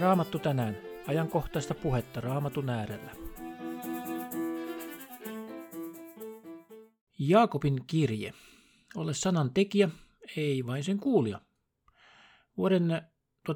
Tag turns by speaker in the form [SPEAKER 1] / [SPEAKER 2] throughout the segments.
[SPEAKER 1] Raamattu tänään. Ajankohtaista puhetta Raamatun äärellä. Jaakobin kirje. Ole sanan tekijä, ei vain sen kuulija. Vuoden 1933-38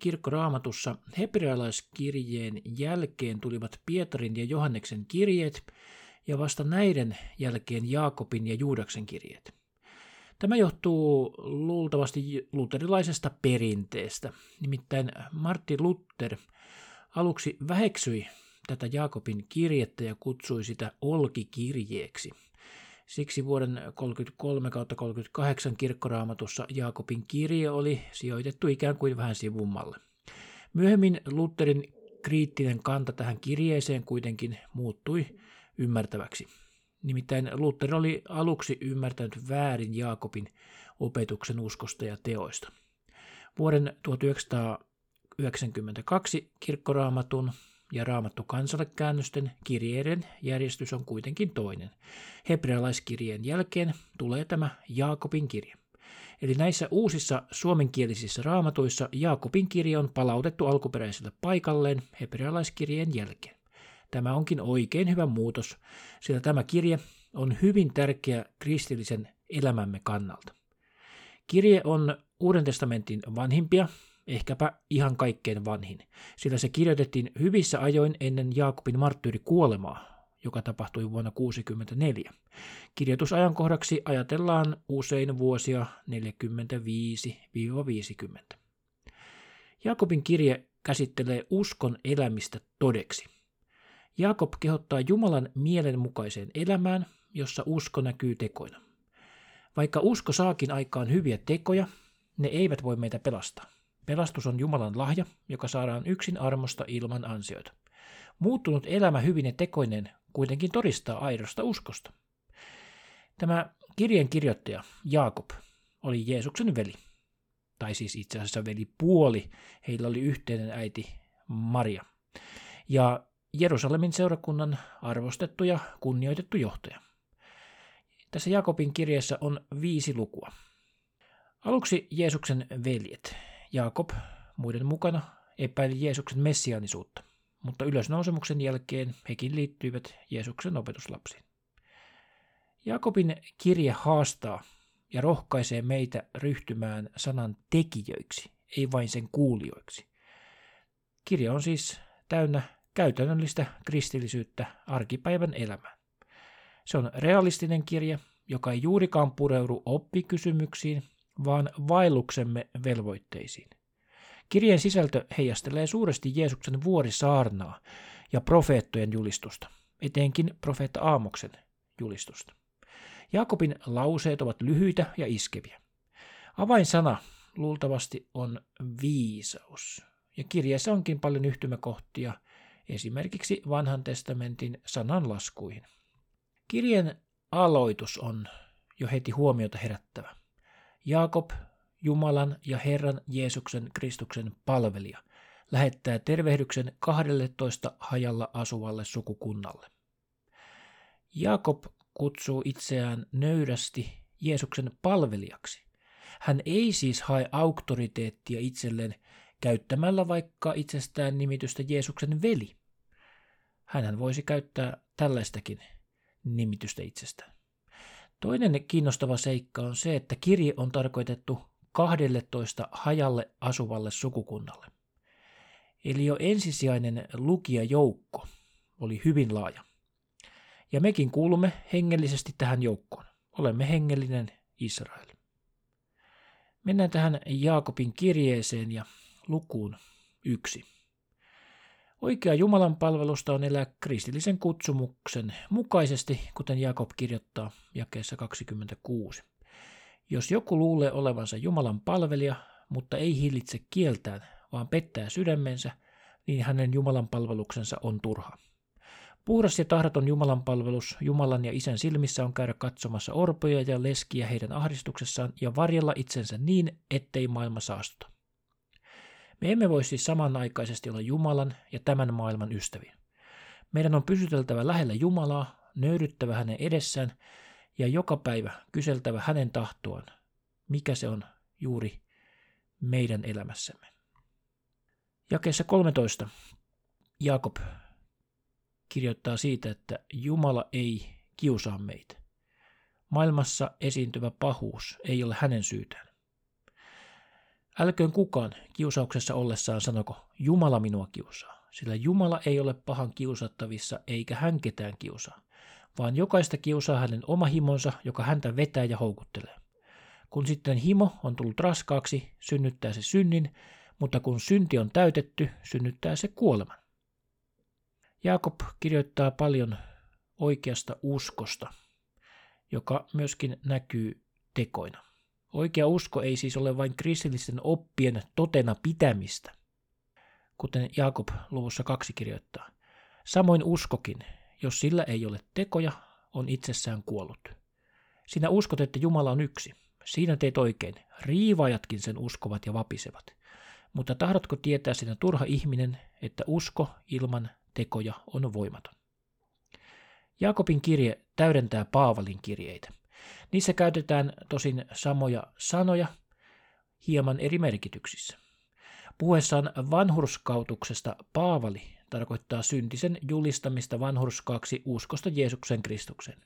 [SPEAKER 1] kirkkoraamatussa hebrealaiskirjeen jälkeen tulivat Pietarin ja Johanneksen kirjeet ja vasta näiden jälkeen Jaakobin ja Juudaksen kirjeet. Tämä johtuu luultavasti luterilaisesta perinteestä. Nimittäin Martti Luther aluksi väheksyi tätä Jaakobin kirjettä ja kutsui sitä olkikirjeeksi. Siksi vuoden 33-38 kirkkoraamatussa Jaakobin kirje oli sijoitettu ikään kuin vähän sivummalle. Myöhemmin Lutherin kriittinen kanta tähän kirjeeseen kuitenkin muuttui ymmärtäväksi. Nimittäin Luther oli aluksi ymmärtänyt väärin Jaakobin opetuksen uskosta ja teoista. Vuoden 1992 kirkkoraamatun ja raamattu kansallekäännösten kirjeiden järjestys on kuitenkin toinen. Hebrealaiskirjeen jälkeen tulee tämä Jaakobin kirje. Eli näissä uusissa suomenkielisissä raamatuissa Jaakobin kirje on palautettu alkuperäiselle paikalleen hebrealaiskirjeen jälkeen. Tämä onkin oikein hyvä muutos, sillä tämä kirje on hyvin tärkeä kristillisen elämämme kannalta. Kirje on Uuden testamentin vanhimpia, ehkäpä ihan kaikkein vanhin, sillä se kirjoitettiin hyvissä ajoin ennen Jaakobin marttyyrikuolemaa, joka tapahtui vuonna 1964. Kirjoitusajankohdaksi ajatellaan usein vuosia 45-50. Jaakobin kirje käsittelee uskon elämistä todeksi – Jaakob kehottaa Jumalan mielenmukaiseen elämään, jossa usko näkyy tekoina. Vaikka usko saakin aikaan hyviä tekoja, ne eivät voi meitä pelastaa. Pelastus on Jumalan lahja, joka saadaan yksin armosta ilman ansioita. Muuttunut elämä hyvine tekoinen kuitenkin todistaa aidosta uskosta. Tämä kirjan kirjoittaja Jaakob oli Jeesuksen veli, tai siis itse asiassa veli puoli. Heillä oli yhteinen äiti Maria. Ja Jerusalemin seurakunnan arvostettu ja kunnioitettu johtaja. Tässä Jakobin kirjassa on viisi lukua. Aluksi Jeesuksen veljet. Jaakob muiden mukana epäili Jeesuksen messiaanisuutta, mutta ylösnousemuksen jälkeen hekin liittyivät Jeesuksen opetuslapsiin. Jakobin kirje haastaa ja rohkaisee meitä ryhtymään sanan tekijöiksi, ei vain sen kuulijoiksi. Kirja on siis täynnä käytännöllistä kristillisyyttä arkipäivän elämään. Se on realistinen kirja, joka ei juurikaan pureudu oppikysymyksiin, vaan vaelluksemme velvoitteisiin. Kirjeen sisältö heijastelee suuresti Jeesuksen vuorisaarnaa ja profeettojen julistusta, etenkin profeetta Aamoksen julistusta. Jaakobin lauseet ovat lyhyitä ja iskeviä. Avainsana luultavasti on viisaus, ja kirjeessä onkin paljon yhtymäkohtia esimerkiksi vanhan testamentin sananlaskuihin. Kirjeen aloitus on jo heti huomiota herättävä. Jaakob, Jumalan ja Herran Jeesuksen Kristuksen palvelija, lähettää tervehdyksen 12 hajalla asuvalle sukukunnalle. Jaakob kutsuu itseään nöyrästi Jeesuksen palvelijaksi. Hän ei siis hae auktoriteettia itselleen käyttämällä vaikka itsestään nimitystä Jeesuksen veli. Hänhän voisi käyttää tällaistakin nimitystä itsestään. Toinen kiinnostava seikka on se, että kirje on tarkoitettu 12 hajalle asuvalle sukukunnalle. Eli jo ensisijainen lukijajoukko oli hyvin laaja. Ja mekin kuulumme hengellisesti tähän joukkoon. Olemme hengellinen Israel. Mennään tähän Jaakobin kirjeeseen ja lukuun yksi. Oikea Jumalan palvelusta on elää kristillisen kutsumuksen mukaisesti, kuten Jakob kirjoittaa jakeessa 26. Jos joku luulee olevansa Jumalan palvelija, mutta ei hillitse kieltään, vaan pettää sydämensä, niin hänen Jumalan palveluksensa on turha. Puhdas ja tahdoton Jumalan palvelus Jumalan ja Isän silmissä on käydä katsomassa orpoja ja leskiä heidän ahdistuksessaan ja varjella itsensä niin, ettei maailma saastuta. Me emme voi siis samanaikaisesti olla Jumalan ja tämän maailman ystäviä. Meidän on pysyteltävä lähellä Jumalaa, nöyryttävä hänen edessään ja joka päivä kyseltävä hänen tahtoaan, mikä se on juuri meidän elämässämme. Jakeessa 13 Jaakob kirjoittaa siitä, että Jumala ei kiusaa meitä. Maailmassa esiintyvä pahuus ei ole hänen syytään. Älköön kukaan kiusauksessa ollessaan sanoko, Jumala minua kiusaa, sillä Jumala ei ole pahan kiusattavissa eikä hän ketään kiusaa, vaan jokaista kiusaa hänen oma himonsa, joka häntä vetää ja houkuttelee. Kun sitten himo on tullut raskaaksi, synnyttää se synnin, mutta kun synti on täytetty, synnyttää se kuoleman. Jaakob kirjoittaa paljon oikeasta uskosta, joka myöskin näkyy tekoina. Oikea usko ei siis ole vain kristillisten oppien totena pitämistä, kuten Jaakob luvussa kaksi kirjoittaa. Samoin uskokin, jos sillä ei ole tekoja, on itsessään kuollut. Sinä uskot, että Jumala on yksi. Siinä teet oikein. Riivaajatkin sen uskovat ja vapisevat. Mutta tahdotko tietää sinä turha ihminen, että usko ilman tekoja on voimaton? Jaakobin kirje täydentää Paavalin kirjeitä. Niissä käytetään tosin samoja sanoja hieman eri merkityksissä. Puhuessaan vanhurskautuksesta Paavali tarkoittaa syntisen julistamista vanhurskaaksi uskosta Jeesuksen Kristuksen.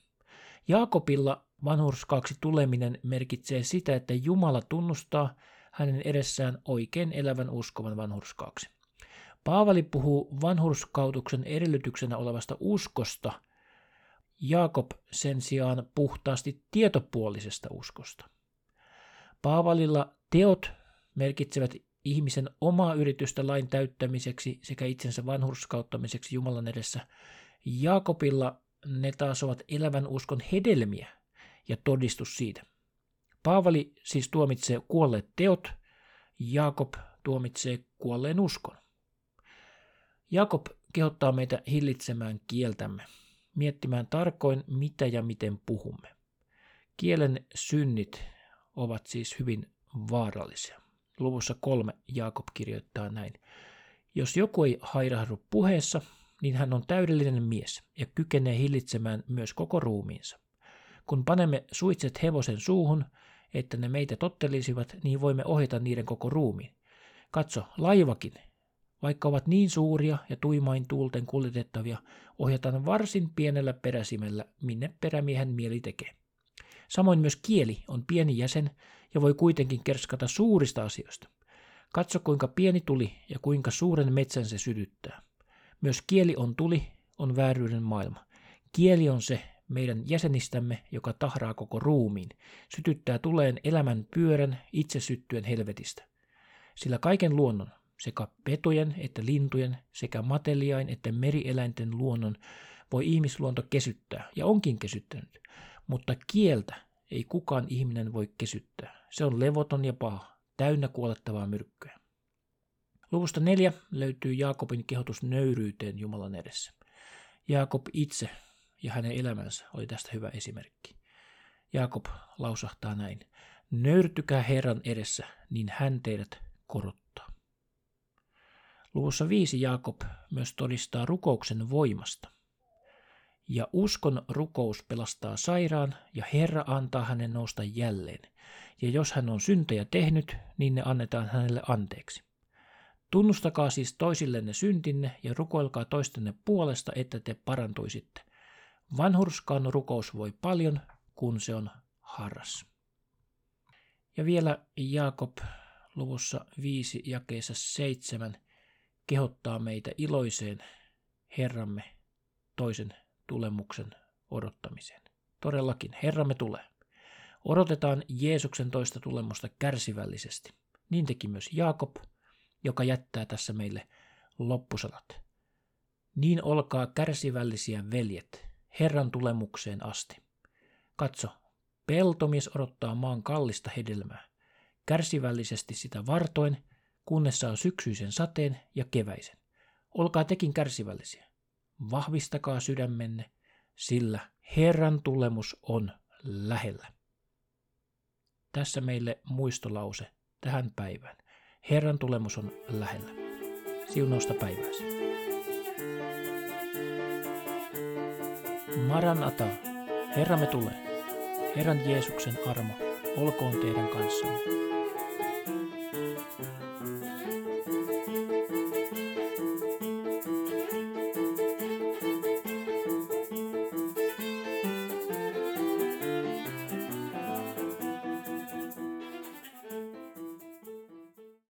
[SPEAKER 1] Jaakobilla vanhurskaaksi tuleminen merkitsee sitä, että Jumala tunnustaa hänen edessään oikein elävän uskovan vanhurskaaksi. Paavali puhuu vanhurskautuksen edellytyksenä olevasta uskosta, Jaakob sen sijaan puhtaasti tietopuolisesta uskosta. Paavalilla teot merkitsevät ihmisen omaa yritystä lain täyttämiseksi sekä itsensä vanhurskauttamiseksi Jumalan edessä. Jaakobilla ne taas ovat elävän uskon hedelmiä ja todistus siitä. Paavali siis tuomitsee kuolleet teot, Jaakob tuomitsee kuolleen uskon. Jaakob kehottaa meitä hillitsemään kieltämme, miettimään tarkoin, mitä ja miten puhumme. Kielen synnit ovat siis hyvin vaarallisia. Luvussa kolme Jaakob kirjoittaa näin. Jos joku ei hairahdu puheessa, niin hän on täydellinen mies ja kykenee hillitsemään myös koko ruumiinsa. Kun panemme suitset hevosen suuhun, että ne meitä tottelisivat, niin voimme ohjata niiden koko ruumiin. Katso, laivakin, vaikka ovat niin suuria ja tuimain tuulten kuljetettavia, ohjataan varsin pienellä peräsimellä, minne perämiehen mieli tekee. Samoin myös kieli on pieni jäsen ja voi kuitenkin kerskata suurista asioista. Katso kuinka pieni tuli ja kuinka suuren metsän se sydyttää. Myös kieli on tuli, on vääryyden maailma. Kieli on se meidän jäsenistämme, joka tahraa koko ruumiin, sytyttää tuleen elämän pyörän itse syttyen helvetistä. Sillä kaiken luonnon, sekä petojen että lintujen, sekä mateliain että merieläinten luonnon voi ihmisluonto kesyttää, ja onkin kesyttänyt, mutta kieltä ei kukaan ihminen voi kesyttää. Se on levoton ja paha, täynnä kuolettavaa myrkkyä. Luvusta neljä löytyy Jaakobin kehotus nöyryyteen Jumalan edessä. Jaakob itse ja hänen elämänsä oli tästä hyvä esimerkki. Jaakob lausahtaa näin. Nöyrtykää Herran edessä, niin hän teidät korottaa. Luvussa viisi Jaakob myös todistaa rukouksen voimasta. Ja uskon rukous pelastaa sairaan, ja Herra antaa hänen nousta jälleen. Ja jos hän on syntejä tehnyt, niin ne annetaan hänelle anteeksi. Tunnustakaa siis toisillenne syntinne ja rukoilkaa toistenne puolesta, että te parantuisitte. Vanhurskaan rukous voi paljon, kun se on harras. Ja vielä Jaakob luvussa 5 jakeessa 7 kehottaa meitä iloiseen Herramme toisen tulemuksen odottamiseen. Todellakin, Herramme tulee. Odotetaan Jeesuksen toista tulemusta kärsivällisesti. Niin teki myös Jaakob, joka jättää tässä meille loppusanat. Niin olkaa kärsivällisiä veljet, Herran tulemukseen asti. Katso, peltomies odottaa maan kallista hedelmää, kärsivällisesti sitä vartoin, kunnes saa syksyisen sateen ja keväisen. Olkaa tekin kärsivällisiä. Vahvistakaa sydämenne, sillä Herran tulemus on lähellä. Tässä meille muistolause tähän päivään. Herran tulemus on lähellä. Siunausta päivääsi. Maranata, Herramme tulee. Herran Jeesuksen armo olkoon teidän kanssanne.